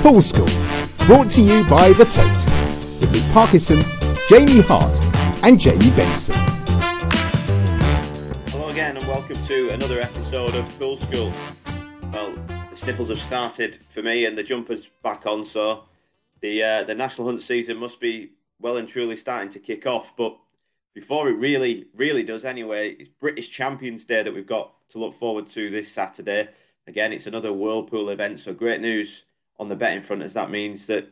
Pool School, brought to you by The Tote, with Luke Parkinson, Jamie Hart, and Jamie Benson. Hello again, and welcome to another episode of Pool School. Well, the sniffles have started for me, and the jumper's back on, so the uh, the national hunt season must be well and truly starting to kick off. But before it really, really does anyway, it's British Champions Day that we've got to look forward to this Saturday. Again, it's another World Pool event, so great news on the betting front as that means that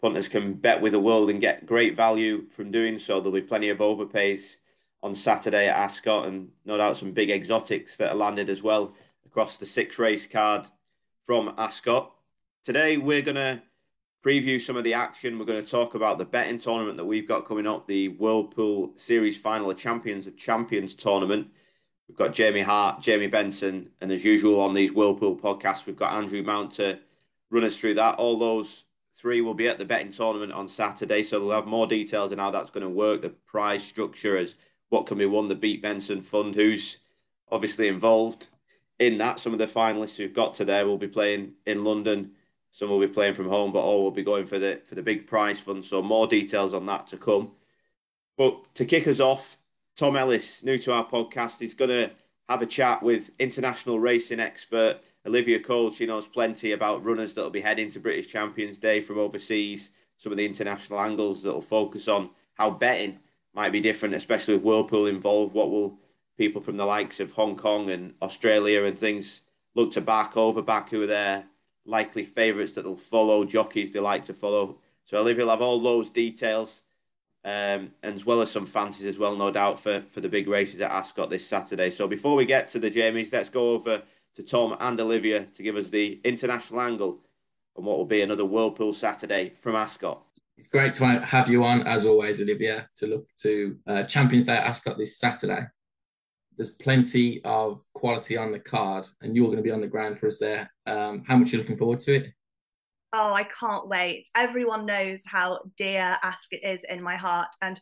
punters can bet with the world and get great value from doing so. There'll be plenty of overpays on Saturday at Ascot, and no doubt some big exotics that are landed as well across the six race card from Ascot. Today, we're going to preview some of the action. We're going to talk about the betting tournament that we've got coming up, the World Pool Series Final of Champions of Champions tournament. We've got Jamie Hart, Jamie Benson, and as usual on these World Pool podcasts, we've got Andrew Mounter run us through that. All those three will be at the betting tournament on Saturday, so they'll have more details on how that's going to work, the prize structure, as what can be won, the Beat Benson Fund, who's obviously involved in that. Some of the finalists who've got to there will be playing in London some will be playing from home, but all will be going for the for the big prize fund. So more details on that to come. But to kick us off, Tom Ellis, new to our podcast, is going to have a chat with international racing expert Olivia Kold. She knows plenty about runners that will be heading to British Champions Day from overseas. Some of the international angles that will focus on how betting might be different, especially with World Pool involved. What will people from the likes of Hong Kong and Australia and things look to back over back who are there likely favourites that will follow, jockeys they like to follow. So Olivia will have all those details, um, as well as some fancies as well, no doubt, for, for the big races at Ascot this Saturday. So before we get to the Jamies, let's go over to Tom and Olivia to give us the international angle on what will be another World Pool Saturday from Ascot. It's great to have you on, as always, Olivia, to look to uh, Champions Day at Ascot this Saturday there's plenty of quality on the card, and you're going to be on the ground for us there. Um, how much are you looking forward to it? Oh, I can't wait. Everyone knows how dear Ascot is in my heart. And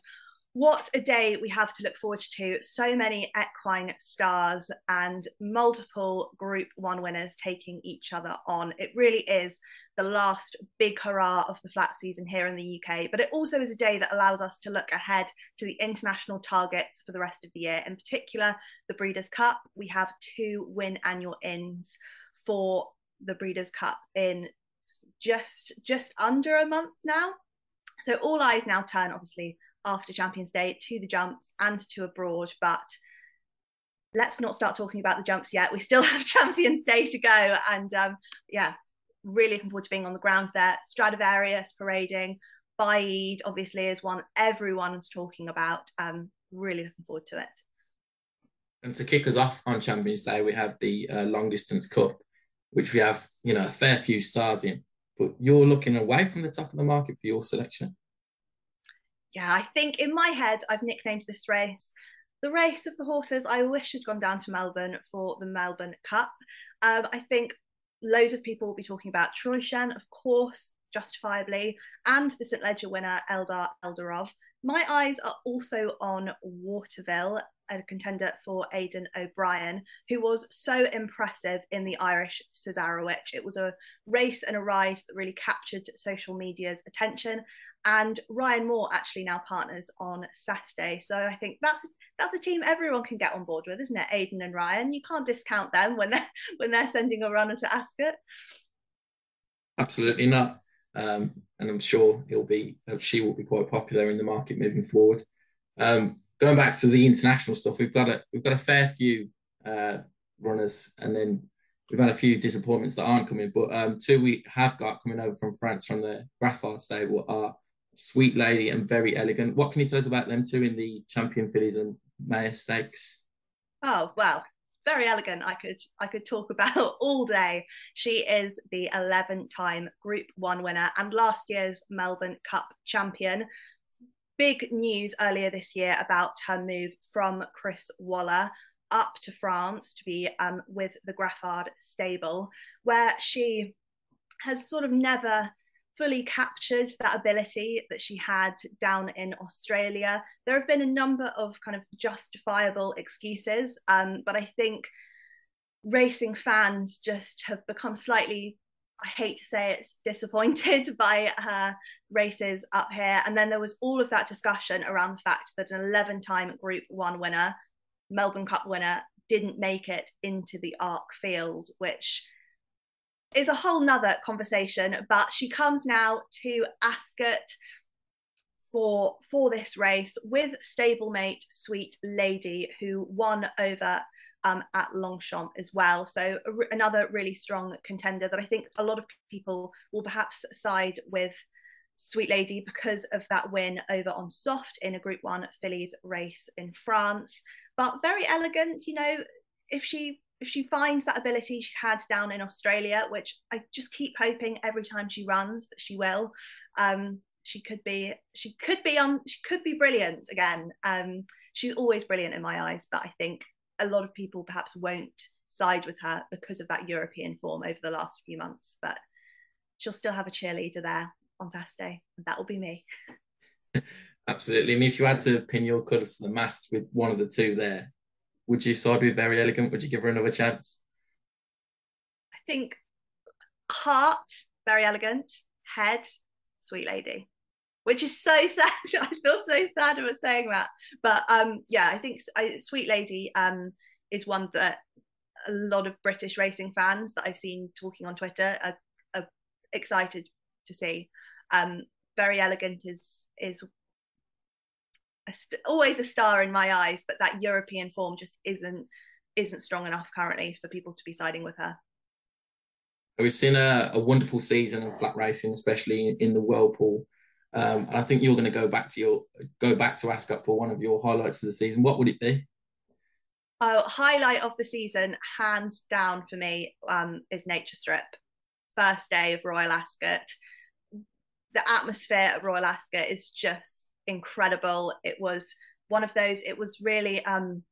what a day we have to look forward to. So many equine stars and multiple Group One winners taking each other on. It really is the last big hurrah of the flat season here in the UK, but it also is a day that allows us to look ahead to the international targets for the rest of the year. In particular, the Breeders' Cup. We have two Win and You're Ins for the Breeders' Cup in just just under a month now. So all eyes now turn, obviously, after Champions Day to the jumps and to abroad. But let's not start talking about the jumps yet. We still have Champions Day to go. And um, yeah, really looking forward to being on the grounds there. Stradivarius parading. Baaeed obviously is one everyone's talking about. Um, really looking forward to it. And to kick us off on Champions Day, we have the uh, Long Distance Cup, which we have, you know, a fair few stars in. But you're looking away from the top of the market for your selection yeah, I think in my head, I've nicknamed this race the race of the horses. I wish had gone down to Melbourne for the Melbourne Cup. Um, I think loads of people will be talking about Trueshan, of course, justifiably, and the St. Leger winner, Eldar Eldarov. My eyes are also on Waterville, a contender for Aidan O'Brien, who was so impressive in the Irish Cesarewitch. It was a race and a ride that really captured social media's attention and Ryan Moore actually now partners on Saturday. So I think that's that's a team everyone can get on board with, isn't it? Aidan and Ryan. You can't discount them when they're when they're sending a runner to Ascot. Absolutely not. Um, and I'm sure he'll be she will be quite popular in the market moving forward. Um, going back to the international stuff, we've got a we've got a fair few uh, runners, and then we've had a few disappointments that aren't coming. But um, two we have got coming over from France from the Graffard stable are Sweet Lady and Verry Elegant. What can you tell us about them two in the Champion Fillies and Mares Stakes? Oh well, Verry Elegant. I could I could talk about all day. She is the 11th time Group One winner and last year's Melbourne Cup champion. Big news earlier this year about her move from Chris Waller up to France to be um, with the Graffard stable, where she has sort of never fully captured that ability that she had down in Australia. There have been a number of kind of justifiable excuses, um, but I think racing fans just have become slightly I hate to say it, disappointed by her races up here. And then there was all of that discussion around the fact that an 11 time Group One winner, Melbourne Cup winner, didn't make it into the ARC field, which is a whole nother conversation. But she comes now to Ascot for for this race with stablemate Sweet Lady, who won over um, at Longchamp as well. So another really strong contender that I think a lot of people will perhaps side with Sweet Lady because of that win over on soft in a Group One fillies race in France. But Verry Elegant, you know. If she if she finds that ability she had down in Australia, which I just keep hoping every time she runs that she will, um, she could be she could be on she could be brilliant again. Um, she's always brilliant in my eyes, but I think a lot of people perhaps won't side with her because of that European form over the last few months. But she'll still have a cheerleader there on Saturday, and that will be me. Absolutely. And if you had to pin your colours to the mast with one of the two there, would you side with Verry Elegant? Would you give her another chance? I think heart, Verry Elegant, head, Sweet Lady which is so sad. I feel so sad about saying that. But um, yeah, I think I, Sweet Lady um, is one that a lot of British racing fans that I've seen talking on Twitter are, are excited to see. Um, Verry Elegant is is a st- always a star in my eyes, but that European form just isn't isn't strong enough currently for people to be siding with her. We've seen a, a wonderful season of flat racing, especially in the World Pool. Um, I think you're going to go back to your go back to Ascot for one of your highlights of the season. What would it be? Oh, highlight of the season, hands down for me, um, is Nature Strip. First day of Royal Ascot. The atmosphere at Royal Ascot is just incredible. It was one of those. It was really um,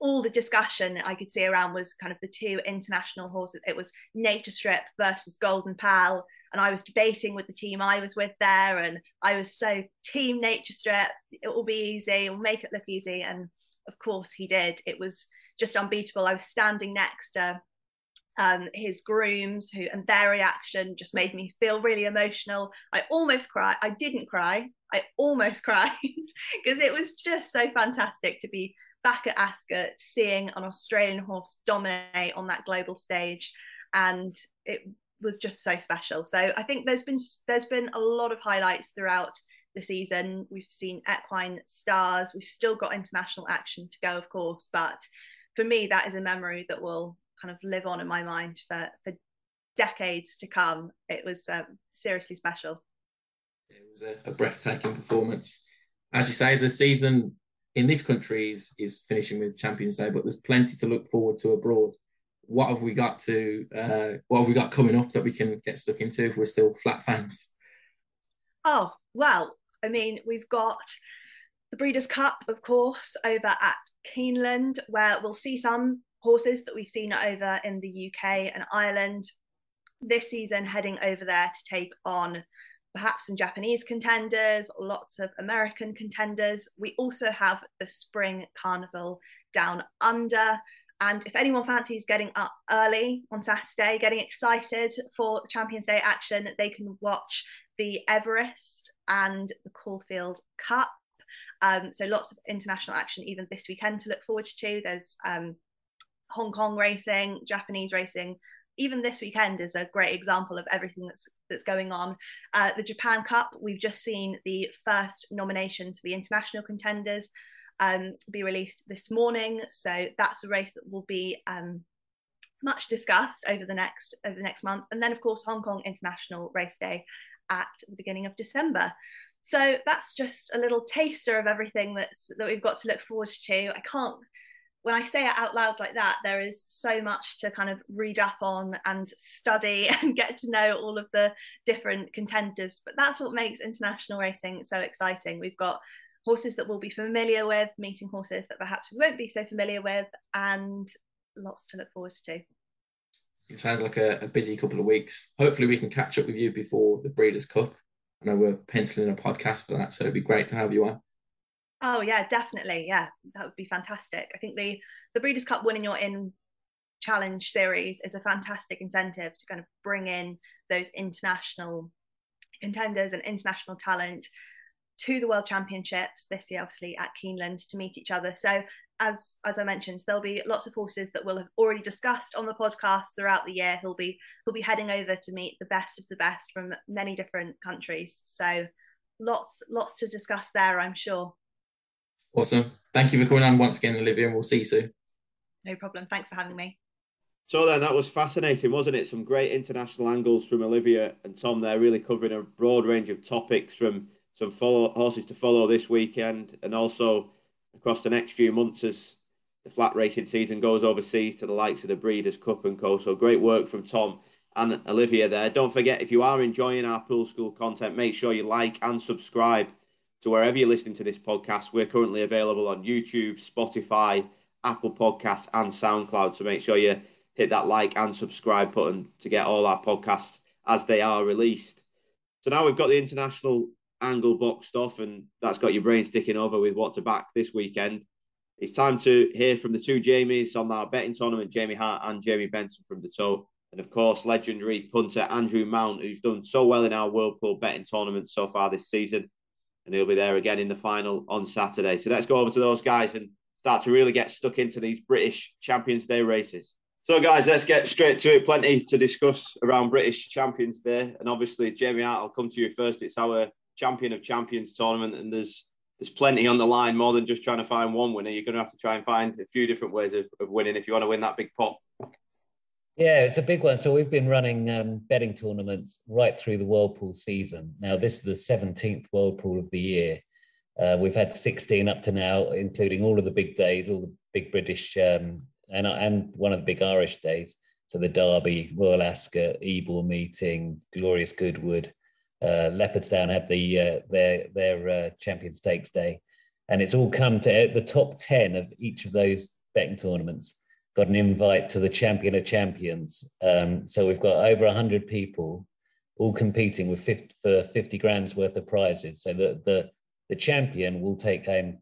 all the discussion I could see around was kind of the two international horses. It was Nature Strip versus Golden Pal, and I was debating with the team I was with there, and I was so team Nature Strip. It will be easy. We'll make it look easy, and of course he did. It was just unbeatable. I was standing next to um, his grooms, who and their reaction just made me feel really emotional. I almost cried. I didn't cry. I almost cried because it was just so fantastic to be back at Ascot, seeing an Australian horse dominate on that global stage, and it was just so special. So I think there's been there's been a lot of highlights throughout the season. We've seen equine stars. We've still got international action to go, of course, but for me, that is a memory that will kind of live on in my mind for for decades to come. It was um, seriously special. It was a, a breathtaking performance. As you say, the season in this country is, is finishing with Champions Day, but there's plenty to look forward to abroad. What have we got to? Uh, what have we got coming up that we can get stuck into if we're still flat fans? Oh well, I mean we've got the Breeders' Cup, of course, over at Keeneland, where we'll see some horses that we've seen over in the UK and Ireland this season heading over there to take on perhaps some Japanese contenders, lots of American contenders. We also have the Spring Carnival down under. And if anyone fancies getting up early on Saturday, getting excited for Champions Day action, they can watch the Everest and the Caulfield Cup. Um, so lots of international action even this weekend to look forward to. There's um, Hong Kong racing, Japanese racing, even this weekend is a great example of everything that's that's going on. Uh, the Japan Cup, we've just seen the first nominations for the international contenders um, be released this morning. So that's a race that will be um, much discussed over the next over the next month. And then of course Hong Kong International Race Day at the beginning of December. So that's just a little taster of everything that's that we've got to look forward to. I can't when I say it out loud like that, there is so much to kind of read up on and study and get to know all of the different contenders. But that's what makes international racing so exciting. We've got horses that we'll be familiar with, meeting horses that perhaps we won't be so familiar with, and lots to look forward to. It sounds like a, a busy couple of weeks. Hopefully, we can catch up with you before the Breeders' Cup. I know we're penciling a podcast for that, so it'd be great to have you on. Oh yeah, definitely. Yeah, that would be fantastic. I think the the Breeders' Cup Win and You're In challenge series is a fantastic incentive to kind of bring in those international contenders and international talent to the World Championships this year, obviously at Keeneland to meet each other. So as as I mentioned, there'll be lots of horses that we'll have already discussed on the podcast throughout the year. He'll be he'll be heading over to meet the best of the best from many different countries. So lots lots to discuss there, I'm sure. Awesome. Thank you for coming on once again, Olivia, and we'll see you soon. No problem. Thanks for having me. So then that was fascinating, wasn't it? Some great international angles from Olivia and Tom there, really covering a broad range of topics from some follow, horses to follow this weekend and also across the next few months as the flat racing season goes overseas to the likes of the Breeders' Cup and Co. So great work from Tom and Olivia there. Don't forget, if you are enjoying our Pool School content, make sure you like and subscribe to wherever you're listening to this podcast. We're currently available on YouTube, Spotify, Apple Podcasts, and SoundCloud. So make sure you hit that like and subscribe button to get all our podcasts as they are released. So now we've got the international angle boxed off, and that's got your brain sticking over with what to back this weekend. It's time to hear from the two Jamies on our betting tournament, Jamie Hart and Jamie Benson from the Tote. And of course, legendary punter Andrew Mount, who's done so well in our World Pool betting tournament so far this season. And he'll be there again in the final on Saturday. So let's go over to those guys and start to really get stuck into these British Champions Day races. So, guys, let's get straight to it. Plenty to discuss around British Champions Day. And obviously, Jamie Hart, I'll come to you first. It's our Champion of Champions tournament, and there's there's plenty on the line more than just trying to find one winner. You're going to have to try and find a few different ways of, of winning if you want to win that big pot. Yeah, it's a big one. So we've been running um, betting tournaments right through the World Pool season. Now this is the 17th World Pool of the year. Uh, we've had 16 up to now, including all of the big days, all the big British um, and and one of the big Irish days. So the Derby, Royal Ascot, Ebor meeting, Glorious Goodwood, uh, Leopardstown had the uh, their their uh, Champion Stakes Day, and it's all come to uh, the top ten of each of those betting tournaments. Got an invite to the Champion of Champions. Um, so we've got over hundred people all competing with 50, for 50 grand's worth of prizes. So the the the champion will take home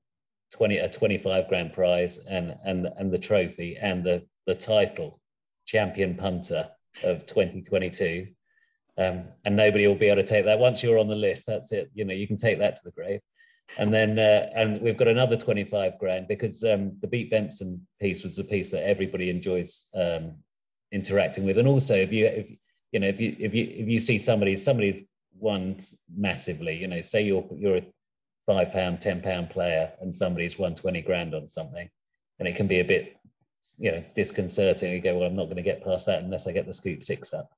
20 a 25 grand prize and and and the trophy and the the title champion punter of 2022 um, and nobody will be able to take that. Once you're on the list that's it. You know you can take that to the grave. And then uh, and we've got another 25 grand because um, the beat benson piece was the piece that everybody enjoys um, interacting with. And also if you if you know if you if you if you see somebody somebody's won massively you know say you're you're a five pound ten pound player and somebody's won 20 grand on something and it can be a bit you know disconcerting. You go well i'm not going to get past that unless i get the scoop six up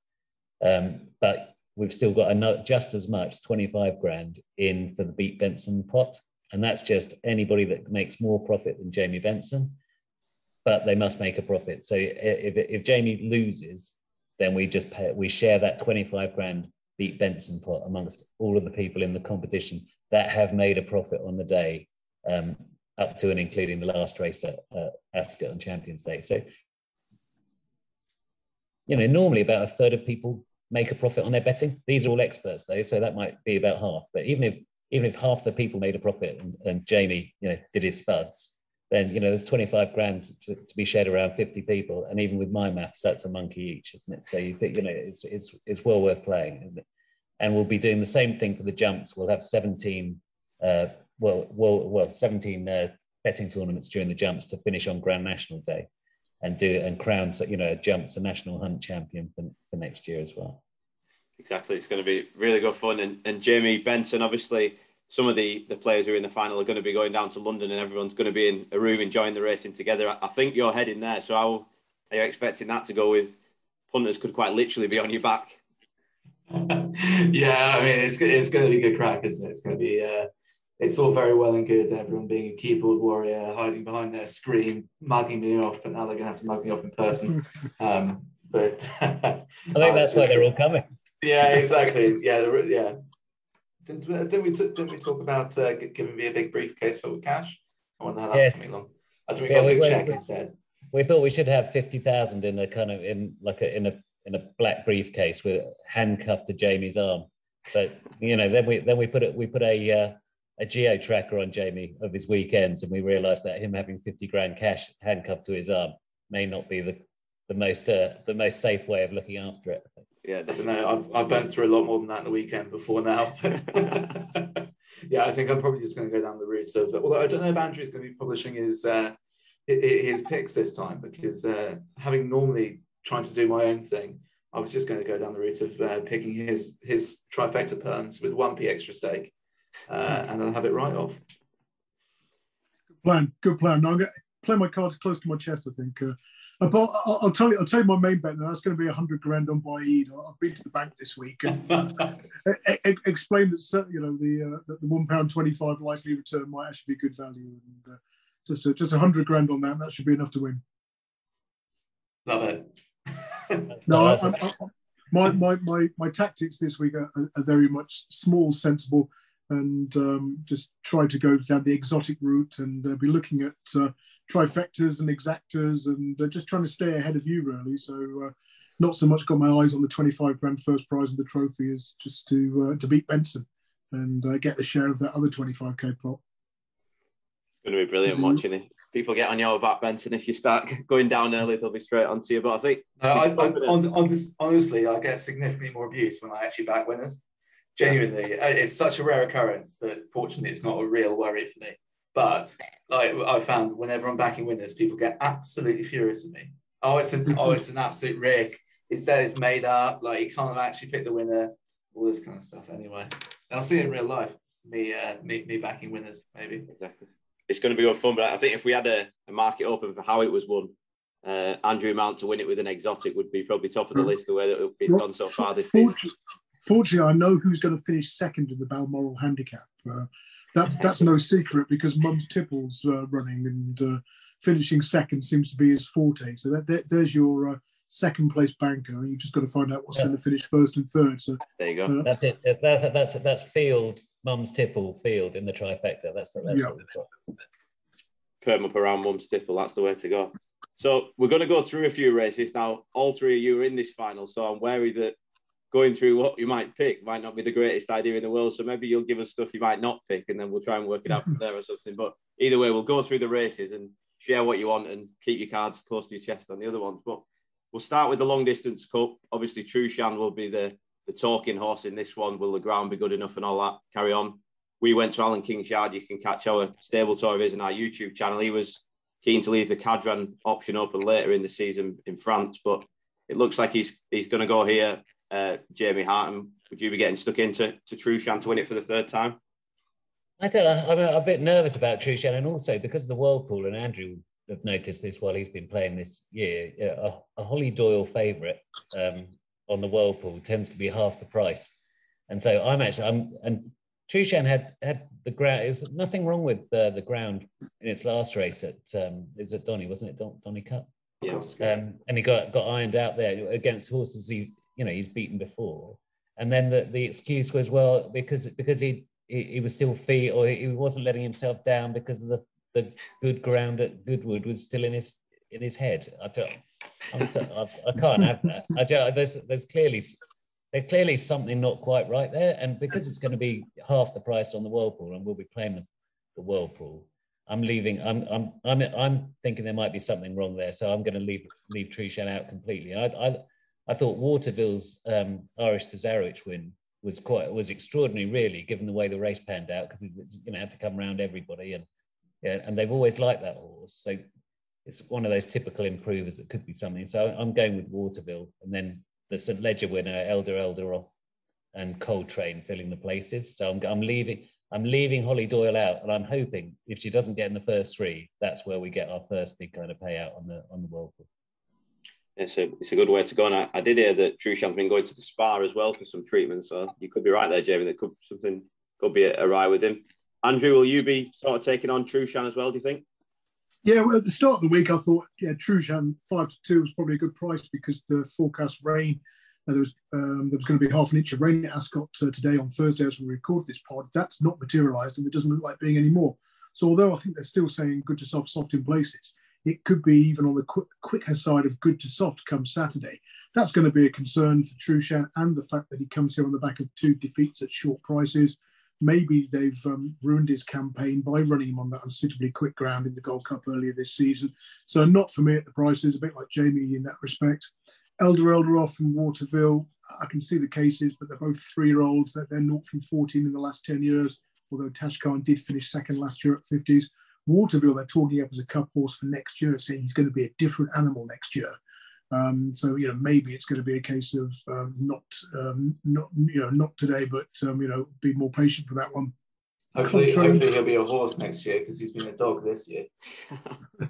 um, but we've still got a, just as much, 25 grand in for the Beat Benson pot. And that's just anybody that makes more profit than Jamie Benson, but they must make a profit. So if, if Jamie loses, then we just pay, we share that 25 grand Beat Benson pot amongst all of the people in the competition that have made a profit on the day, um, up to and including the last race at uh, Ascot on Champions Day. So, you know, normally about a third of people make a profit on their betting. These are all experts though, so that might be about half. But even if even if half the people made a profit and, and Jamie, you know, did his spuds, then you know there's 25 grand to, to, be shared around 50 people, and even with my maths, that's a monkey each, isn't it? So you think you know it's it's it's well worth playing, and we'll be doing the same thing for the jumps. We'll have 17, uh, well, well, well, 17 uh, betting tournaments during the jumps to finish on Grand National Day and do it and crown you know jumps a national hunt champion for, for next year as well. Exactly, it's going to be really good fun. And, and Jamie Benson, obviously, some of the, the players who are in the final are going to be going down to London, and everyone's going to be in a room enjoying the racing together. I, I think you're heading there, so how are you expecting that to go? With punters could quite literally be on your back. yeah, I mean it's it's going to be good crack, isn't it? It's going to be. Uh, it's all very well and good, everyone being a keyboard warrior, hiding behind their screen, mugging me off, but now they're going to have to mug me off in person. Um, but I think that's why they're all coming. Yeah, exactly. Yeah, yeah. Didn't, didn't we didn't we talk about uh, giving me a big briefcase filled with cash? I wonder how that's yes. coming along. I think we yeah, got a big we, check we, instead. We thought we should have fifty thousand in a kind of in like a in a in a black briefcase with handcuffed to Jamie's arm. But you know, then we then we put it we put a uh, a geo tracker on Jamie of his weekends, and we realised that him having fifty grand cash handcuffed to his arm may not be the the most uh, the most safe way of looking after it. Yeah, I don't know. I've, I've burnt through a lot more than that in the weekend before now. yeah, I think I'm probably just going to go down the route of. Although I don't know if Andrew's going to be publishing his uh, his picks this time because uh, having normally trying to do my own thing, I was just going to go down the route of uh, picking his his trifecta perms with one p extra stake, uh, and I'll have it right off. Good plan. Good plan. Now I'm going to play my cards close to my chest. I think. Uh, but I'll, I'll, tell you. I'll tell you my main bet. And that's going to be a hundred grand on Baaeed. I've been to the bank this week and uh, explain that you know the uh, the one pound twenty five likely return might actually be good value. And uh, just a, just a hundred grand on that. That should be enough to win. Love it. no, I, I, I, my, my my my tactics this week are, are very much small, sensible, and um, just try to go down the exotic route and uh, be looking at uh, trifectas and exactas and uh, just trying to stay ahead of you really. So uh, not so much got my eyes on the 25 grand first prize of the trophy as just to uh, to beat Benson and uh, get the share of that other 25k pot. It's going to be brilliant mm-hmm. watching it. People get on your back, Benson. If you start going down early, they'll be straight onto you. But I think I, I, on, on this, honestly, I get significantly more abuse when I actually back winners. Genuinely, it's such a rare occurrence that fortunately it's not a real worry for me. But like I found, whenever I'm backing winners, people get absolutely furious with me. Oh, it's an oh, it's an absolute rick. It says it's made up. Like you can't actually pick the winner. All this kind of stuff. Anyway, I'll see it in real life. Me, uh, me, me backing winners, maybe. Exactly. It's going to be good fun, but I think if we had a, a market open for how it was won, uh, Andrew Mount to win it with an exotic would be probably top of the list the way that it's gone so far this season. Fortunately, I know who's going to finish second in the Balmoral handicap. Uh, that, that's no secret because Mum's Tipple's uh, running and uh, finishing second seems to be his forte. So that, that there's your uh, second place banker. You've just got to find out what's yeah. going to finish first and third. So there you go. Uh, that's it. That's that's that's field. Mum's Tipple field in the trifecta. That's, that's yeah. what we've got. Perm up around Mum's Tipple. That's the way to go. So we're going to go through a few races now. All three of you are in this final, so I'm wary that going through what you might pick might not be the greatest idea in the world. So maybe you'll give us stuff you might not pick, and then we'll try and work it out from there or something. But either way, we'll go through the races and share what you want and keep your cards close to your chest on the other ones. But we'll start with the long distance cup. Obviously, Trueshan will be the the talking horse in this one. Will the ground be good enough and all that? Carry on. We went to Alan King's yard. You can catch our stable tour of his on our YouTube channel. He was keen to leave the Cadran option open later in the season in France, but it looks like he's he's going to go here uh, Jamie Harton, would you be getting stuck into to Trueshan to win it for the third time? I don't know. I'm a, a bit nervous about Trueshan, and also because of the World Pool, and Andrew have noticed this while he's been playing this year. A, a Hollie Doyle favourite um, on the World Pool tends to be half the price, and so I'm actually I'm and Trueshan had had the ground. There's nothing wrong with uh, the ground in its last race at um, it was at Donny, wasn't it? Don, Donny Cup. Yes. Um, and he got got ironed out there against horses he you know he's beaten before. And then the, the excuse was well because because he, he, he was still fit or he wasn't letting himself down because of the the good ground at Goodwood was still in his in his head. I don't. I'm so, I, I can't have that. I don't, there's there's clearly there's clearly something not quite right there, and because it's going to be half the price on the World Pool, and we'll be playing the, the World Pool. I'm leaving. I'm I'm I'm I'm thinking there might be something wrong there, so I'm going to leave leave Trueshan out completely. I I I thought Waterville's um, Irish Cesarewitch win was quite was extraordinary, really, given the way the race panned out, because it's going to have to come around everybody, and yeah, and they've always liked that horse. So it's one of those typical improvers that could be something. So I'm going with Waterville, and then the St Leger winner, Eldar Eldarov, and Coltrane filling the places. So I'm, I'm leaving. I'm leaving Hollie Doyle out, and I'm hoping if she doesn't get in the first three, that's where we get our first big kind of payout on the on the World Cup it's a it's a good way to go. And I, I did hear that Trueshan's been going to the spa as well for some treatment. So you could be right there, Jamie. That could something could be awry with him. Andrew, will you be sort of taking on Trueshan as well? Do you think? Yeah, well, at the start of the week, I thought yeah, Trueshan five to two was probably a good price because the forecast rain. Uh, there was um, there was going to be half an inch of rain at Ascot uh, today on Thursday as we record this pod. That's not materialised, and it doesn't look like being any more. So although I think they're still saying good to soft, soft in places, it could be even on the qu- quicker side of good to soft come Saturday. That's going to be a concern for Trueshan and the fact that he comes here on the back of two defeats at short prices. maybe they've um, ruined his campaign by running him on that unsuitably quick ground in the Gold Cup earlier this season. So not for me at the prices, a bit like Jamie in that respect. Eldar Eldarov from Waterville, I can see the cases, but they're both three-year-olds. They're, they're not from 14 in the last 10 years, although Tashkhan did finish second last year at 50s. Waterville, they're talking up as a cup horse for next year, saying he's going to be a different animal next year. Um, so you know maybe it's going to be a case of um, not um, not you know not today, but um, you know be more patient for that one. Hopefully, hopefully he'll be a horse next year because he's been a dog this year. well,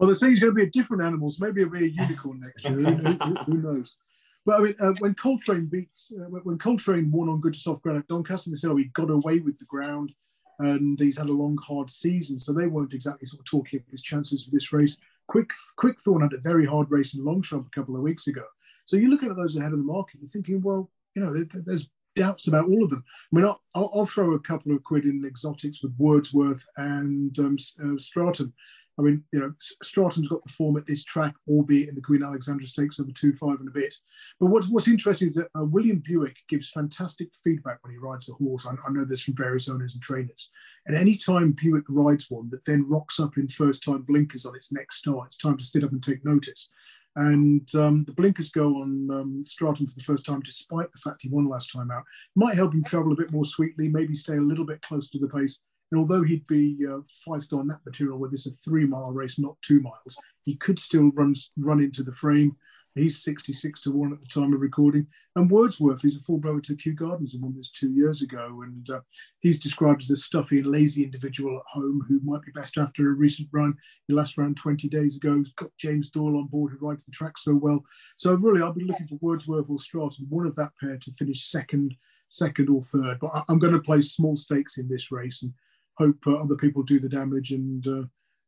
they're saying he's going to be a different animal, so maybe he'll be a unicorn next year. who, who, who, knows? But I mean, uh, when Coltrane beats, uh, when Coltrane won on good to soft ground at Doncaster, they said, "Oh, he got away with the ground." And he's had a long, hard season. So they weren't exactly sort of talking of his chances for this race. Quick Quickthorn had a very hard race in Longchamp a couple of weeks ago. So you're looking at those ahead of the market. You're thinking, well, you know, there's doubts about all of them. I mean, I'll, I'll throw a couple of quid in exotics with Wordsworth and um, uh, Stratum. I mean, you know, Stratum's got the form at this track, albeit in the Queen Alexandra Stakes over two, five and a bit. But what's, what's interesting is that uh, William Buick gives fantastic feedback when he rides a horse. I, I, know this from various owners and trainers. And any time Buick rides one that then rocks up in first time blinkers on its next start, it's time to sit up and take notice. And um, the blinkers go on um, Stratum for the first time, despite the fact he won last time out. Might help him travel a bit more sweetly, maybe stay a little bit closer to the pace and although he'd be uh, five star net material where this is a three mile race, not two miles, he could still run run into the frame. He's 66 to 1 at the time of recording. And Wordsworth is a full brother to Kew Gardens and won this two years ago. And uh, he's described as a stuffy and lazy individual at home who might be best after a recent run. He last ran 20 days ago. He's got James Doyle on board who rides the track so well. So really, I'll be looking for Wordsworth or Stratum, one of that pair to finish second, second or third. But I'm going to play small stakes in this race. And hope uh, other people do the damage, and uh,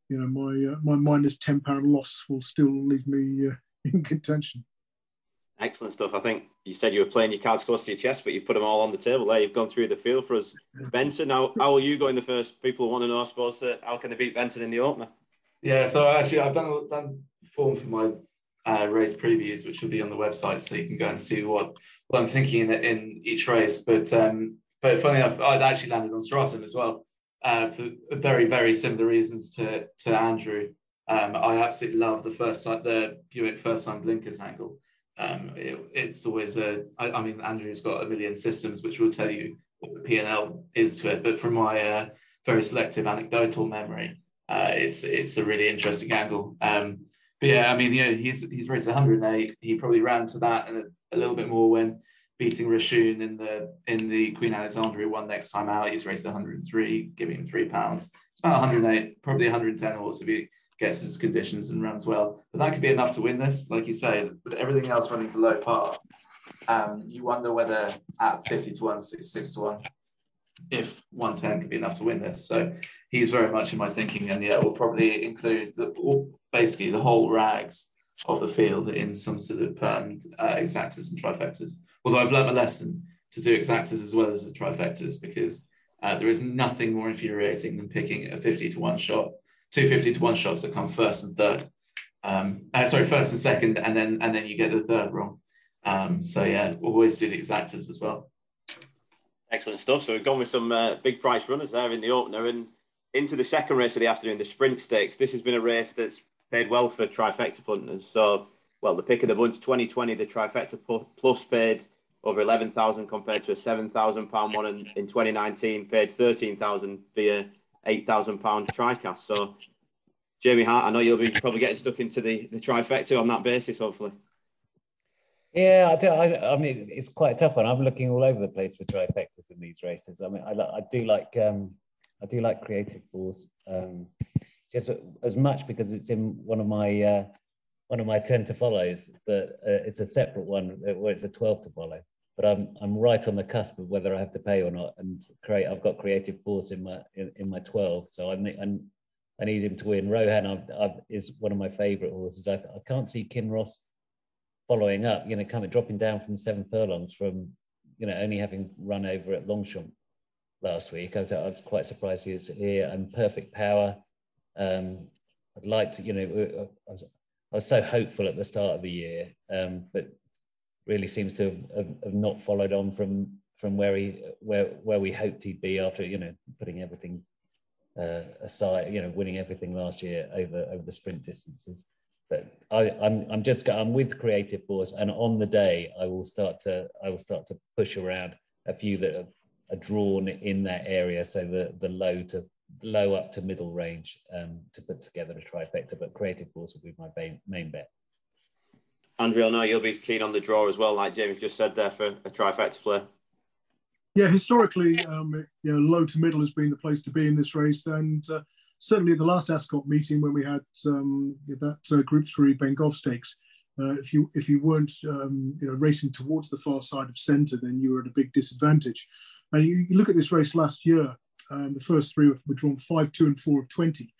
you know my uh, my minus ten pound loss will still leave me in contention. Excellent stuff. I think you said you were playing your cards close to your chest, but you've put them all on the table there. You've gone through the field for us. Benson, how, how will you go in the first? People want to know, I suppose, uh, how can they beat Benson in the opener? Yeah, so actually, I've done done form for my uh, race previews, which will be on the website, so you can go and see what, what I'm thinking in, in each race. But um, but funny enough, I'd actually landed on Stratum as well uh, for very, very similar reasons to, to Andrew. Um, I absolutely love the first time, the Buick first time blinkers angle. Um, it, it's always a, I, I mean, Andrew's got a million systems which will tell you what the P&L is to it, but from my uh, very selective anecdotal memory, uh, it's it's a really interesting angle. Um, but yeah, I mean, you know, he's he's raised 108. He probably ran to that and a, a little bit more when beating Rashun in the in the Queen Alexandra one next time out. He's raised 103, giving him three pounds. It's about 108, probably 110 horse if he gets his conditions and runs well. But that could be enough to win this, like you say, with everything else running below par. Um, you wonder whether at 50 to 1, 66 to 1, if 110 could be enough to win this. So he's very much in my thinking, and yeah, we'll probably include the, basically the whole rags of the field in some sort of um, uh, exactas and trifectas. Although I've learned a lesson to do exactas as well as the trifectas because uh, there is nothing more infuriating than picking a 50 to 1 shot, two 50 to 1 shots that come first and third. Um, uh, sorry, first and second, and then and then you get the third wrong. Um, so yeah, always do the exactas as well. Excellent stuff. So we've gone with some uh, big price runners there in the opener and into the second race of the afternoon, the sprint stakes. This has been a race that's paid well for trifecta punters. So, well, the pick of the bunch 2020, the trifecta plus paid over 11,000 compared to a 7,000 pound one in, in 2019, paid 13,000 via 8,000 pound tricast. So, Jamie Hart, I know you'll be probably getting stuck into the, the trifecta on that basis, hopefully. Yeah, I, do, I, I, mean, it's quite a tough one. I'm looking all over the place for trifectas in these races. I mean, I, I do like, um, I do like creative force. Um, just as much because it's in one of my uh, one of my 10 to follows, but uh, it's a separate one uh, where it's a 12 to follow. But I'm I'm right on the cusp of whether I have to pay or not. And create I've got creative force in my in, in my 12, so I need I need him to win. Rohaan I've, I've, is one of my favourite horses. I, I can't see Kinross following up. You know, kind of dropping down from seven furlongs from you know only having run over at Longchamp last week. I was, I was quite surprised he was here and perfect power. Um, I'd like to, you know, I was, I was so hopeful at the start of the year, um, but really seems to have, have, not followed on from from where he where where we hoped he'd be after you know putting everything uh, aside, you know, winning everything last year over over the sprint distances. But I, I'm I'm just I'm with Creative Force, and on the day I will start to I will start to push around a few that are, are drawn in that area, so the the low to low up to middle range um, to put together a trifecta. But Creative Force will be my main, main bet. Andrew, I know you'll be keen on the draw as well, like Jamie just said there for a trifecta play. Yeah, historically, um, you know, low to middle has been the place to be in this race, and uh, certainly the last Ascot meeting when we had um, that uh, Group Three Bengough Stakes. Uh, if you if you weren't um, you know racing towards the far side of centre, then you were at a big disadvantage. And you, you look at this race last year. Um, the first three were, were drawn five, two, and four of twenty.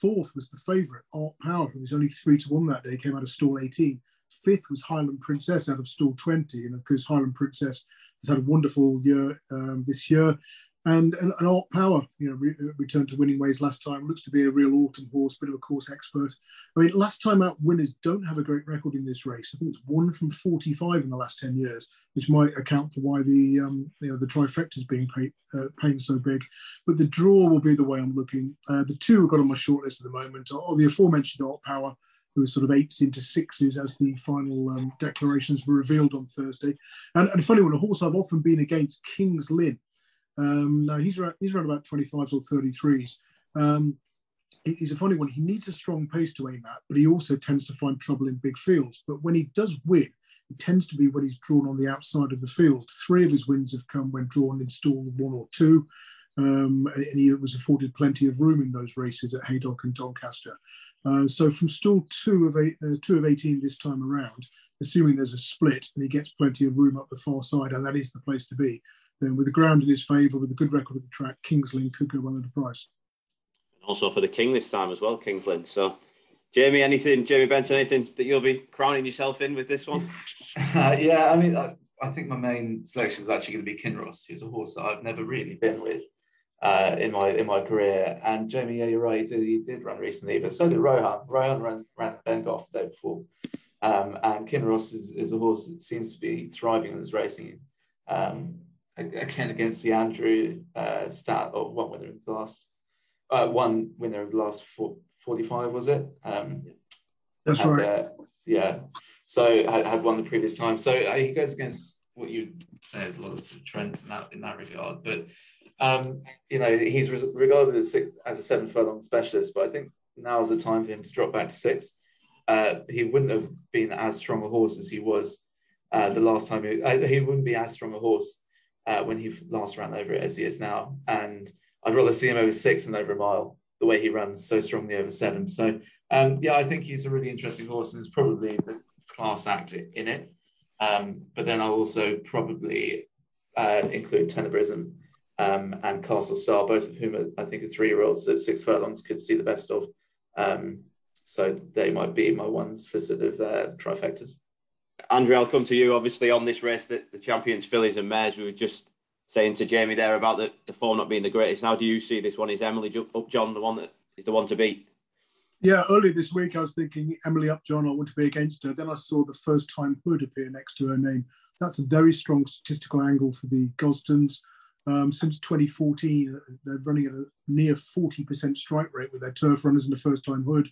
Fourth was the favourite, Art Power, who was only three to one that day, came out of stall 18. Fifth was Highfield Princess out of stall 20. And of course, Highfield Princess has had a wonderful year um, this year. And, an, Art Power, you know, re- returned to winning ways last time. Looks to be a real autumn horse, bit of a course expert. I mean, last time out winners don't have a great record in this race. I think it's one from 45 in the last 10 years, which might account for why the um, you know the trifecta is being paid, uh, so big. But the draw will be the way I'm looking. Uh, the two I've got on my shortlist at the moment are the aforementioned Art Power was sort of eights into sixes as the final um, declarations were revealed on Thursday. And, and funny one, a horse I've often been against, King's Lynn. Um, now he's around, he's around about 25s or 33s. Um, he's a funny one. He needs a strong pace to aim at, but he also tends to find trouble in big fields. But when he does win, it tends to be when he's drawn on the outside of the field. Three of his wins have come when drawn in stall one or two. Um, and, he was afforded plenty of room in those races at Haydock and Doncaster. Uh, so from stall two of eight, uh, two of 18 this time around, assuming there's a split and he gets plenty of room up the far side, and that is the place to be, then with the ground in his favour, with a good record of the track, King's Lynn could go well at a price. Also for the King this time as well, King's Lynn. So, Jamie, anything, Jamie Benson, anything that you'll be crowning yourself in with this one? Uh, yeah, I mean, I, I, think my main selection is actually going to be Kinross, who's a horse that I've never really been with uh, in my in my career. And Jamie, yeah, you're right. He did, he did run recently, but so did Rohaan. Rohaan ran, ran Bengough the day before. Um, and Kinross is, is a horse that seems to be thriving in his racing. Um, again, against the Andrew uh, stat or one winner in the last, uh, one winner of the last four, 45, was it? Um, That's right. Uh, yeah. So had, had won the previous time. So uh, he goes against what you say is a lot of, sort of trends in that in that regard. But um, you know, he's regarded as, six, as a seven furlong specialist, but I think now is the time for him to drop back to six. Uh, he wouldn't have been as strong a horse as he was uh, the last time. He, uh, he wouldn't be as strong a horse uh, when he last ran over it as he is now. And I'd rather see him over six than over a mile, the way he runs so strongly over seven. So, um, yeah, I think he's a really interesting horse and is probably the class act in it. Um, but then I'll also probably uh, include Tenebrism um, and Castle Star, both of whom are, I think are three year olds that six furlongs could see the best of. Um, so they might be my ones for sort of uh, trifectas. Andrew, I'll come to you. Obviously, on this race, the, the champions, fillies and mares, we were just saying to Jamie there about the, the form not being the greatest. How do you see this one? Is Emily Upjohn the one that is the one to beat? Yeah, earlier this week I was thinking Emily Upjohn, I want to be against her. Then I saw the first time Hood appear next to her name. That's a very strong statistical angle for the Gosdens. Um, since 2014, they're running at a near 40% strike rate with their turf runners in the first time hood.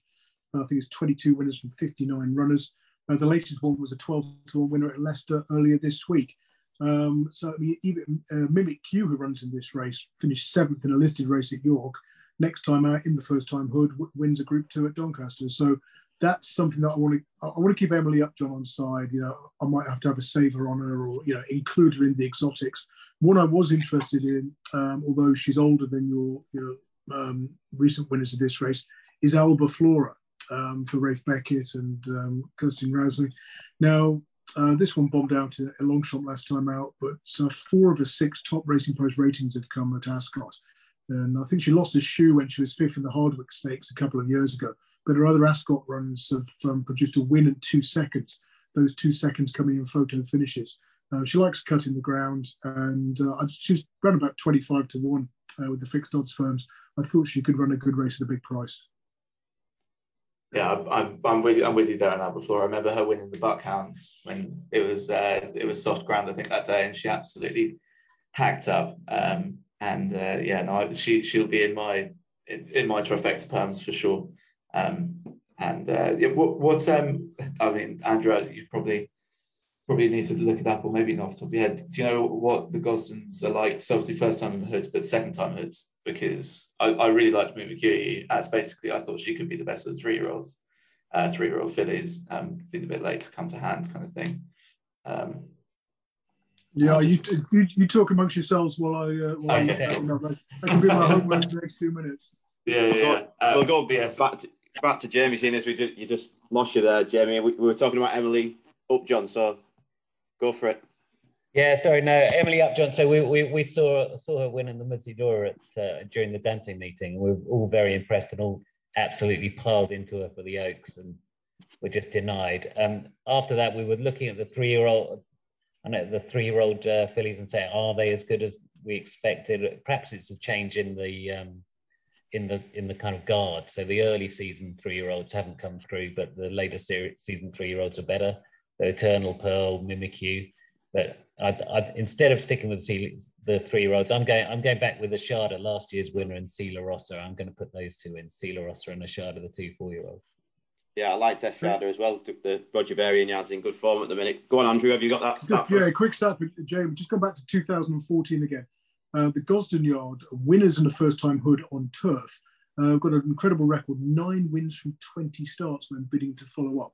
Uh, I think it's 22 winners from 59 runners. Uh, the latest one was a 12 to 1 winner at Leicester earlier this week. Um, so I mean, even uh, Mimikyu, who runs in this race, finished seventh in a listed race at York. Next time out in the first time hood, wins a Group Two at Doncaster. So that's something that I want to. I want to keep Emily Upjohn on side. You know, I might have to have a saver on her, or you know, include her in the exotics. One I was interested in, um, although she's older than your your um, recent winners of this race, is Albaflora um, for Ralph Beckett and um, Kirsten Rausing. Now, uh, this one bombed out a long shot last time out, but uh, four of the six top Racing Post ratings have come at Ascot. And I think she lost a shoe when she was fifth in the Hardwicke Stakes a couple of years ago. But her other Ascot runs have um, produced a win in two seconds, those two seconds coming in photo finishes. Uh, she likes cutting the ground, and uh, she's run about 25 to 1 uh, with the fixed odds firms. I thought she could run a good race at a big price. Yeah, I'm, I'm with you. I'm with you there on that before. I remember her winning the Buckhounds when it was uh, it was soft ground. I think that day, and she absolutely hacked up. Um, and uh, yeah, no, she she'll be in my in, in my trifecta perms for sure. Um, and uh, yeah, what, what's um, I mean, Andrew, you probably probably need to look it up, or maybe not off the top of your head. Do you know what the Gosdens are like? So obviously first time in the hood, but second time hoods, because I, I really liked Mimikyu. As basically, I thought she could be the best of the three year olds, uh, three year old fillies, um, being a bit late to come to hand, kind of thing. Um, yeah, you, you, you talk amongst yourselves while I. Uh, while okay. I, I can be my homework in the next two minutes. Yeah, yeah. Um, we'll go yes. back, to, back to Jamie, seeing as we just, you just lost you there, Jamie. We, we were talking about Emily Upjohn, so go for it. Yeah, sorry, no, Emily Upjohn. So we, we, we saw saw her win in the Musidora at uh, during the Dante meeting. We were all very impressed and all absolutely piled into her for the Oaks, and were just denied. Um, after that, we were looking at the three year old I know the three-year-old uh, fillies and say, are they as good as we expected? Perhaps it's a change in the um, in the in the kind of guard. So the early season three-year-olds haven't come through, but the later season three-year-olds are better. The Eternal Pearl, Mimikyu. But I, I, instead of sticking with the, the three-year-olds, I'm going I'm going back with Eshaada, last year's winner, and Sea La Rosa. I'm going to put those two in, Sea La Rosa and Eshaada, the two four-year-olds. Yeah, I like Teshada as well. The Roger Varian yards in good form at the minute. Go on, Andrew. Have you got that? Just, yeah, quick start for James. Just come back to 2014 again. Uh, the Gosden Yard winners in the first time hood on turf. Uh, got an incredible record, nine wins from 20 starts when bidding to follow up.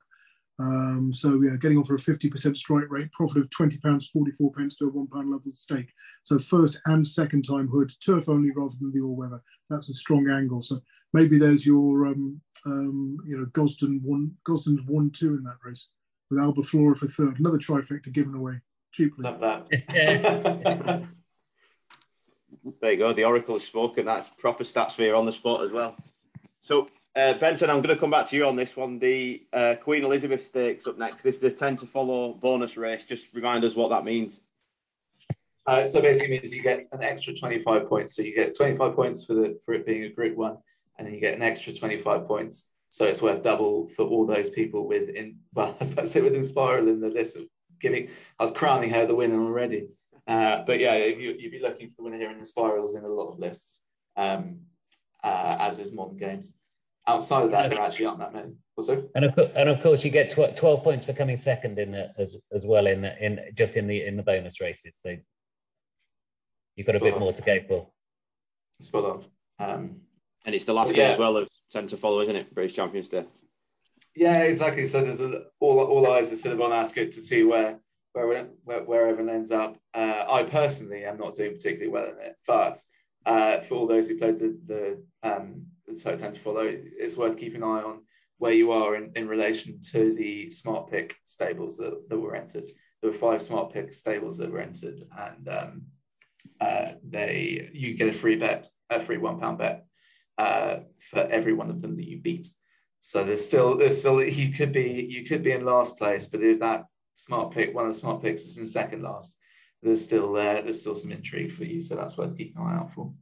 Um, so yeah, getting on for a 50% strike rate, profit of 20 pounds 44 pence to a one pound level stake. So first and second time hood, turf only rather than the all weather. That's a strong angle. So maybe there's your um, um, you know Gosden one Gosden's one two in that race with Albaflora for third. Another trifecta given away cheaply. Love that. there you go. The Oracle has spoken. That's proper stats for you on the spot as well. So uh, Benson, I'm going to come back to you on this one. The uh, Queen Elizabeth Stakes up next. This is a 10 to follow bonus race. Just remind us what that means. Uh, so basically means you get an extra 25 points. So you get 25 points for the for it being a Group One, and then you get an extra 25 points. So it's worth double for all those people with in well, I was about to say with Inspiral in the list of giving. I was crowning her the winner already. Uh, but yeah, you, you'd be looking for the winner here in Inspirals in a lot of lists, um, uh, as is modern games. Outside of that, there actually aren't that many. Also, and of, and of course, you get tw- 12 points for coming second in the, as as well in in just in the in the bonus races. So you've got Spot a bit on. more to go for. Spot on. Um, and it's the last day as well of ten to follow, isn't it? British Champions Day. Yeah, exactly. So there's a, all all eyes are sort of on Ascot to see where where where, where everyone ends up. Uh, I personally am not doing particularly well in it, but uh, for all those who played the the um, the so to follow, it's worth keeping an eye on where you are in, in relation to the smart pick stables that, that were entered. There were five smart pick stables that were entered, and um, uh, they you get a free bet, a free one pound bet uh, for every one of them that you beat. So there's still there's still you could be you could be in last place, but if that smart pick one of the smart picks is in second last, there's still uh, there's still some intrigue for you. So that's worth keeping an eye out for.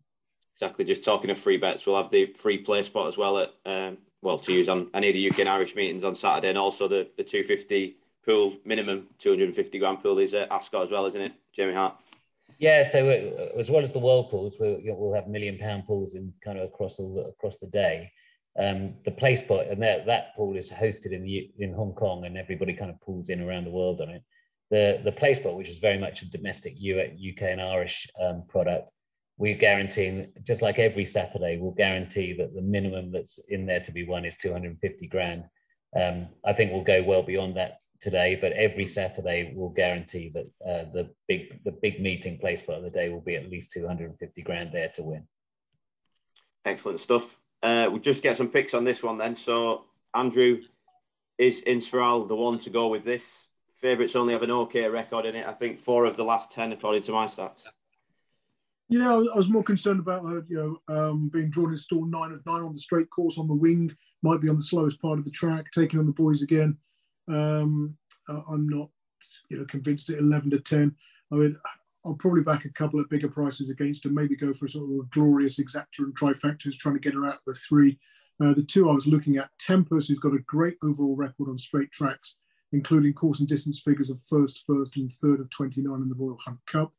Exactly. Just talking of free bets, we'll have the free play spot as well at um, well to use on any of the UK and Irish meetings on Saturday, and also the the 250 pool minimum 250 grand pool is at Ascot as well, isn't it, Jamie Hart? Yeah, so as well as the world pools, we'll, we'll have million pound pools in kind of across all the, across the day. Um, the play spot and that that pool is hosted in the in Hong Kong, and everybody kind of pulls in around the world on it. The the play spot, which is very much a domestic UK and Irish um, product, we're guaranteeing just like every Saturday, we'll guarantee that the minimum that's in there to be won is 250 grand. Um, I think we'll go well beyond that today, but every Saturday we'll guarantee that uh, the big the big meeting place for the day will be at least 250 grand there to win. Excellent stuff. Uh, we'll just get some picks on this one then. So Andrew, is Inspiral the one to go with this? Favourites only have an okay record in it. I think four of the last ten, according to my stats. Yeah, I was more concerned about her, you know, um, being drawn in stall nine of nine on the straight course on the wing, might be on the slowest part of the track, taking on the boys again. Um, I'm not, you know, convinced at 11 to 10. I mean, I'll probably back a couple of bigger prices against her, maybe go for a sort of glorious exacta and trifectas, trying to get her out of the three. Uh, the two I was looking at, Tempest, who's got a great overall record on straight tracks, including course and distance figures of first, first, and third of 29 in the Royal Hunt Cup.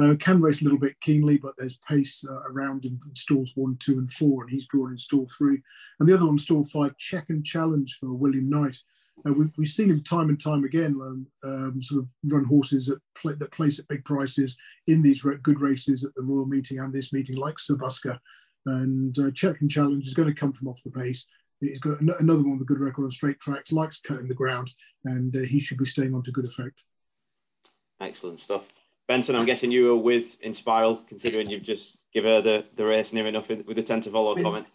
Uh, can race a little bit keenly, but there's pace uh, around in, in, stalls one, two, and four, and he's drawn in stall three. And the other one, stall five, check and challenge for William Knight. Uh, we, have seen him time and time again um, um, sort of run horses play, that place at big prices in these good races at the Royal Meeting and this meeting, like Sir Busker. And uh, check and challenge is going to come from off the pace. He's got another one with a good record on straight tracks, likes cutting the ground, and uh, he should be staying on to good effect. Excellent stuff. Benson, I'm guessing you were with Inspiral, considering you've just given her the, the race near enough with the 10 to follow comment.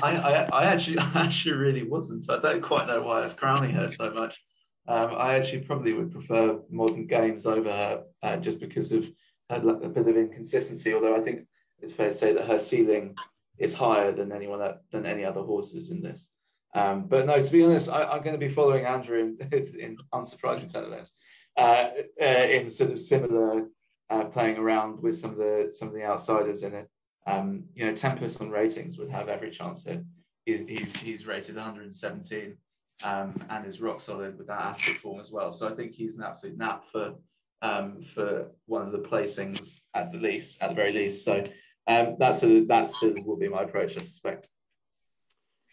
I, I, I, actually I actually really wasn't. I don't quite know why I was crowning her so much. Um, I actually probably would prefer modern games over her uh, just because of a bit of inconsistency. Although I think it's fair to say that her ceiling is higher than anyone that, than any other horses in this. Um, but no, to be honest, I, am going to be following Andrew in, in unsurprising terms, uh, uh, in sort of similar uh, playing around with some of the some of the outsiders in it. Um, you know, Tempest on ratings would have every chance here. He's, he's, he's rated 117 um, and is rock solid with that Ascot form as well. So I think he's an absolute nap for um, for one of the placings at the least, at the very least. So um, that's a, that's will be my approach, I suspect.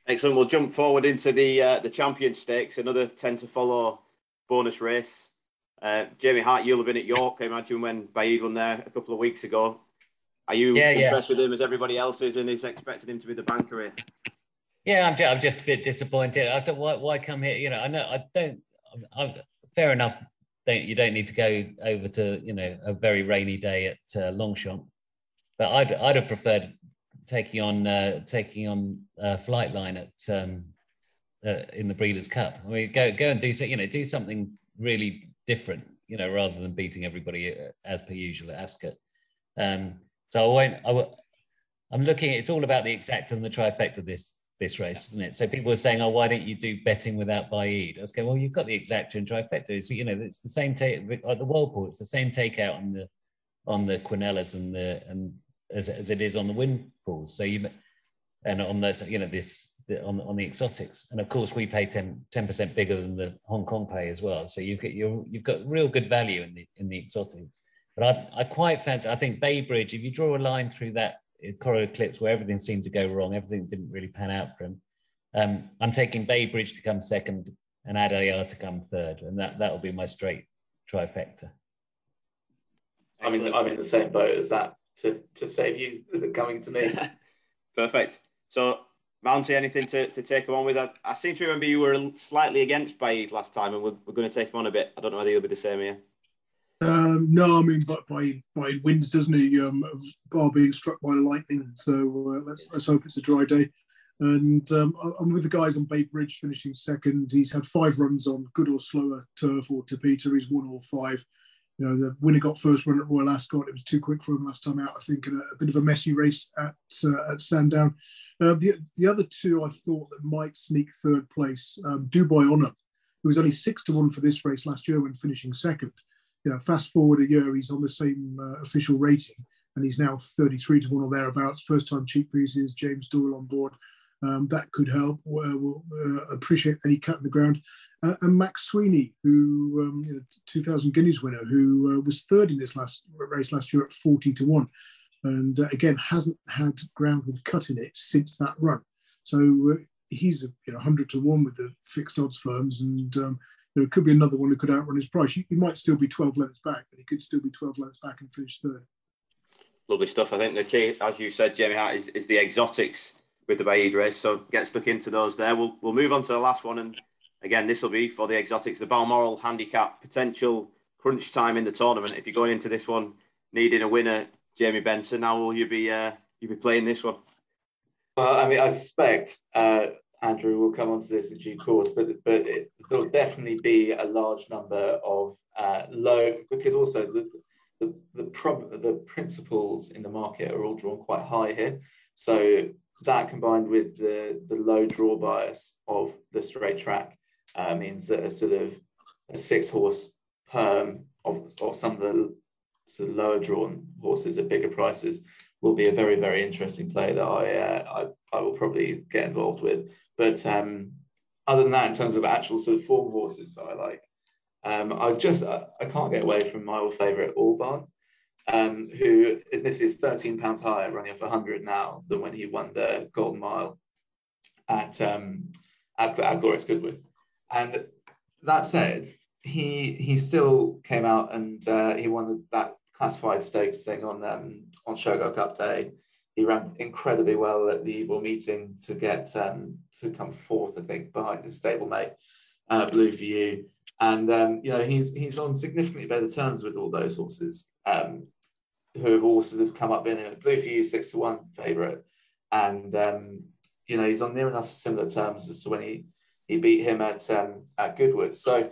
Excellent. We'll jump forward into the uh, the champion stakes. Another ten to follow bonus race. Uh, Jamie Hart, you'll have been at York, I imagine, when Baaeed won there a couple of weeks ago. Are you yeah, impressed yeah. with him as everybody else is, and is expected him to be the banker in? Yeah, I'm just, I'm just a bit disappointed. I thought, why, why come here? You know, I know I don't. I'm, I'm, fair enough. Don't you don't need to go over to you know a very rainy day at uh, Longchamp, but I'd I'd have preferred taking on uh, taking on uh, Flightline at um, uh, in the Breeders' Cup. I mean, go go and do so, you know do something really different, you know, rather than beating everybody uh, as per usual at Ascot. Um, so I won't. I will, I'm looking. It's all about the exact and the trifecta this this race, isn't it? So people are saying, "Oh, why don't you do betting without Baaeed?" I was going, "Well, you've got the exact and trifecta. So you know, it's the same take at the World Pool. It's the same takeout on the on the Quinellas and the and as, as it is on the wind pools. So you and on the you know this the, on on the exotics, and of course we pay 10 percent bigger than the Hong Kong pay as well. So you get you you've got real good value in the in the exotics. But I, I quite fancy. I think Bay Bridge. If you draw a line through that Coral Eclipse where everything seemed to go wrong, everything didn't really pan out for him. Um, I'm taking Bay Bridge to come second and Adayar to come third, and that that will be my straight trifecta. I'm in, the, I'm in the same boat as that to, to save you coming to me. Perfect. So, Mounty, anything to, to take him on with? I, I seem to remember you were slightly against Baaeed last time, and we're, we're going to take him on a bit. I don't know whether he'll be the same here. Um, no, I mean, but by by wins, doesn't he? Um, bar being struck by lightning. So uh, let's let's hope it's a dry day. And um, I'm with the guys on Bay Bridge finishing second. He's had five runs on good or slower turf or Tapeta. He's won all five. You know, the winner got first run at Royal Ascot. It was too quick for him last time out, I think, a, a bit of a messy race at uh, at Sandown. Uh, the, the other two I thought that might sneak third place, um, Dubai Honour, who was only six to one for this race last year when finishing second you know, fast forward a year, he's on the same uh, official rating, and he's now 33 to one or thereabouts. First time cheek pieces, James Doyle on board. Um, that could help. Uh, we'll uh, appreciate any cut in the ground. Uh, and Mac Swiney, who um, you know, 2000 Guineas winner, who uh, was third in this last race last year at 40 to one, and uh, again hasn't had ground with cut in it since that run. So he's a you know 100 to one with the fixed odds firms, and um, you know, it could be another one who could outrun his price. He, he might still be 12 lengths back, but he could still be 12 lengths back and finish third. Lovely stuff. I think the key, as you said, Jamie Hart, is, is the exotics with the Baaeed race. So get stuck into those there. We'll, we'll move on to the last one. And again, this will be for the exotics, the Balmoral handicap potential crunch time in the tournament. If you're going into this one needing a winner, Jamie Benson, how will you be uh, you be playing this one? Well, I mean, I suspect uh, Andrew will come onto this in due course, but but there'll definitely be a large number of uh, low because also the the the, prob- the principles in the market are all drawn quite high here. So that combined with the the low draw bias of the straight track uh, means that a sort of a six horse perm of, of some of the of lower drawn horses at bigger prices will be a very very interesting play that I uh, I, I will probably get involved with. But um, other than that, in terms of actual sort of form horses that I like, um, I just I, I, can't get away from my old favourite Albarn. um, who this is 13 pounds higher, running off 100 now than when he won the Golden Mile at um, at, at Glorious Goodwood. And that said, he he still came out and uh, he won that classified stakes thing on um, on Shergar Cup Day. He ran incredibly well at the Ebor meeting to get um, to come fourth, I think, behind his stablemate uh, Blue for You. And um, you know he's he's on significantly better terms with all those horses um, who have all sort of come up in it. Blue for You six to one favourite, and um, you know he's on near enough similar terms as to when he he beat him at um, at Goodwood. So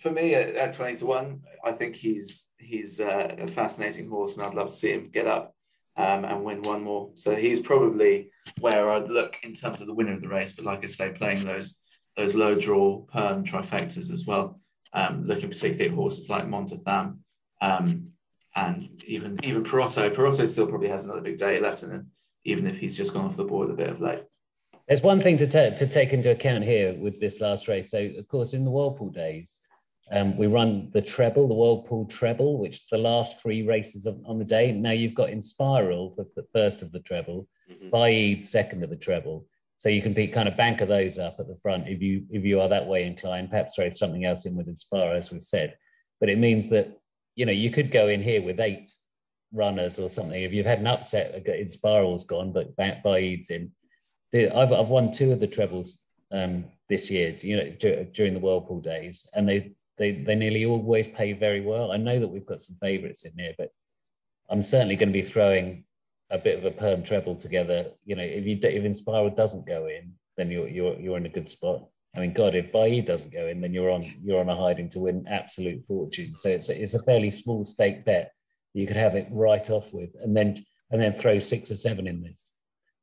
for me at, at, 20 to 1 i think he's he's uh, a fascinating horse and i'd love to see him get up um, and win one more so he's probably where i'd look in terms of the winner of the race but like i say playing those those low draw perm trifectas as well um, looking particularly at horses like Montatham um, and even even Perotto. Perotto still probably has another big day left in him, even if he's just gone off the board a bit of late. There's one thing to, to take into account here with this last race. So, of course, in the World Pool days, um, we run the treble, the World Pool treble, which is the last three races of, on the day. Now you've got Inspiral, the, the first of the treble, mm-hmm. Baaeed, second of the treble. So you can be kind of banker those up at the front if you if you are that way inclined. Perhaps throw something else in with Inspire, as we've said. But it means that you know you could go in here with eight runners or something. If you've had an upset, Inspiral's gone, but Baaeed's in. I've I've won two of the trebles um, this year, you know, during the World Pool days, and they they they nearly always pay very well. I know that we've got some favourites in here, but I'm certainly going to be throwing a bit of a perm treble together. You know, if you if Inspiral doesn't go in, then you're you're you're in a good spot. I mean, God, if Baaeed doesn't go in, then you're on you're on a hiding to win absolute fortune. So it's a, it's a fairly small stake bet. You could have it right off with, and then and then throw six or seven in this.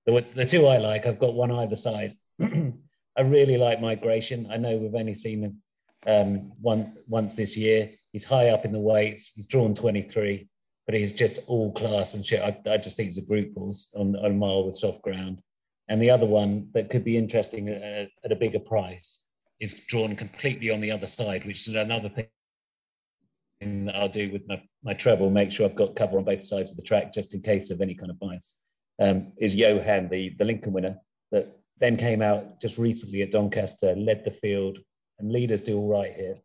The, the two I like, I've got one either side. I really like migration. I know we've only seen um, one, once this year. He's high up in the weights. He's drawn 23, but he's just all class and shit. I, I just think he's a group horse on, on a mile with soft ground. And the other one that could be interesting at, at a bigger price is drawn completely on the other side, which is another thing that I'll do with my, my treble, make sure I've got cover on both sides of the track just in case of any kind of bias. Um, is Johan, the, the Lincoln winner, that then came out just recently at Doncaster, led the field, and leaders do all right here.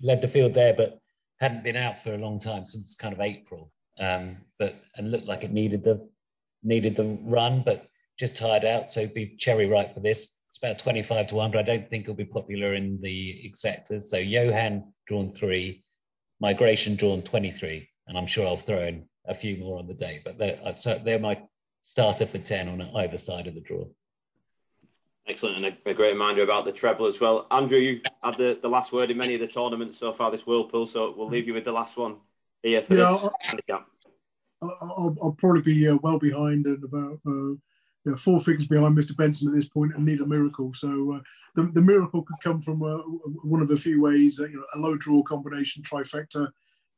Led the field there, but hadn't been out for a long time since kind of April. Um, but and looked like it needed the needed the run, but just tired out. So be cherry ripe for this. It's about 25 to 1, but I don't think it'll be popular in the exactas. So Johan drawn three, Migration drawn 23, and I'm sure I'll throw in a few more on the day, but they're, uh, they're my starter for 10 on either side of the draw. Excellent, and a, a, great reminder about the treble as well. Andrew, you had the, the last word in many of the tournaments so far this World Pool, so we'll leave you with the last one here for yeah, this I'll. I'll, I'll, probably be uh, well behind and about uh, four figures behind Mr. Benson at this point and need a miracle. So uh, the, the miracle could come from uh, one of a few ways, uh, you know, a low draw combination trifecta,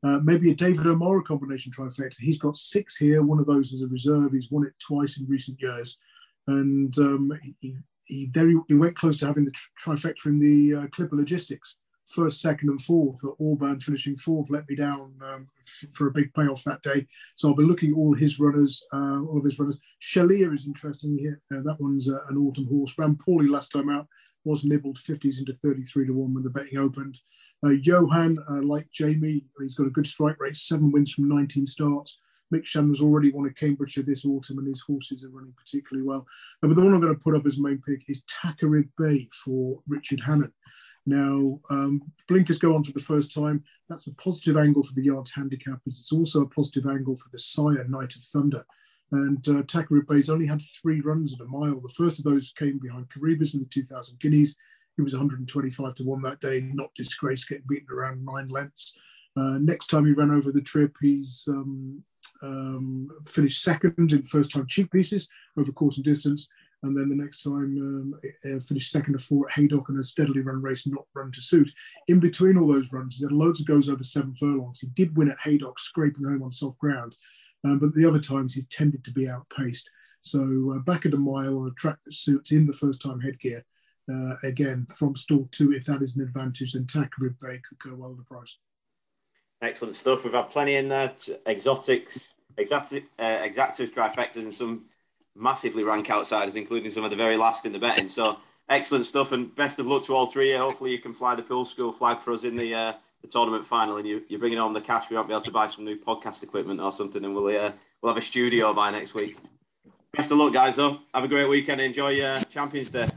uh, maybe a David O'Meara combination trifecta. He's got six here. One of those as a reserve. He's won it twice in recent years, and um, he, he very he went close to having the trifecta in the uh, Clipper Logistics, first, second, and fourth. At Auburn finishing fourth let me down um, for a big payoff that day. So I'll be looking at all his runners, uh, all of his runners. Shalia is interesting here. Uh, that one's uh, an autumn horse. Ran poorly last time out. Was nibbled 50s into 33 to one when the betting opened. Uh, Johan, uh, like Jamie, he's got a good strike rate, seven wins from 19 starts. Mick Channon's already won a Cambridgeshire this autumn, and his horses are running particularly well. But the one I'm going to put up as main pick is Tacarib Bay for Richard Hannon. Now, um, blinkers go on for the first time. That's a positive angle for the yards handicappers. It's also a positive angle for the sire, Night of Thunder. And uh, Tacarib Bay's only had three runs at a mile. The first of those came behind Coroebus in the 2000 Guineas. He was 125 to 1 that day, not disgraced, getting beaten around nine lengths. Uh, next time he ran over the trip, he's um, um, finished second in first time cheek pieces over course and distance. And then the next time um, uh, finished second to four at Haydock and a steadily run race, not run to suit. In between all those runs, he had loads of goes over seven furlongs. He did win at Haydock, scraping home on soft ground. Um, but the other times he tended to be outpaced. So uh, back at a mile on a track that suits in the first time headgear, uh, again from stall two, if that is an advantage, then Tacarib Bay could go well the price. Excellent stuff. We've had plenty in there. Exotics, exotic, uh, exactas, trifectas, and some massively rank outsiders, including some of the very last in the betting. So excellent stuff, and best of luck to all three. Hopefully, you can fly the pool school flag for us in the uh, the tournament final, and you, you're bringing home the cash. We won't be able to buy some new podcast equipment or something, and we'll uh, we'll have a studio by next week. Best of luck, guys. Though, have a great weekend. Enjoy your Champions Day.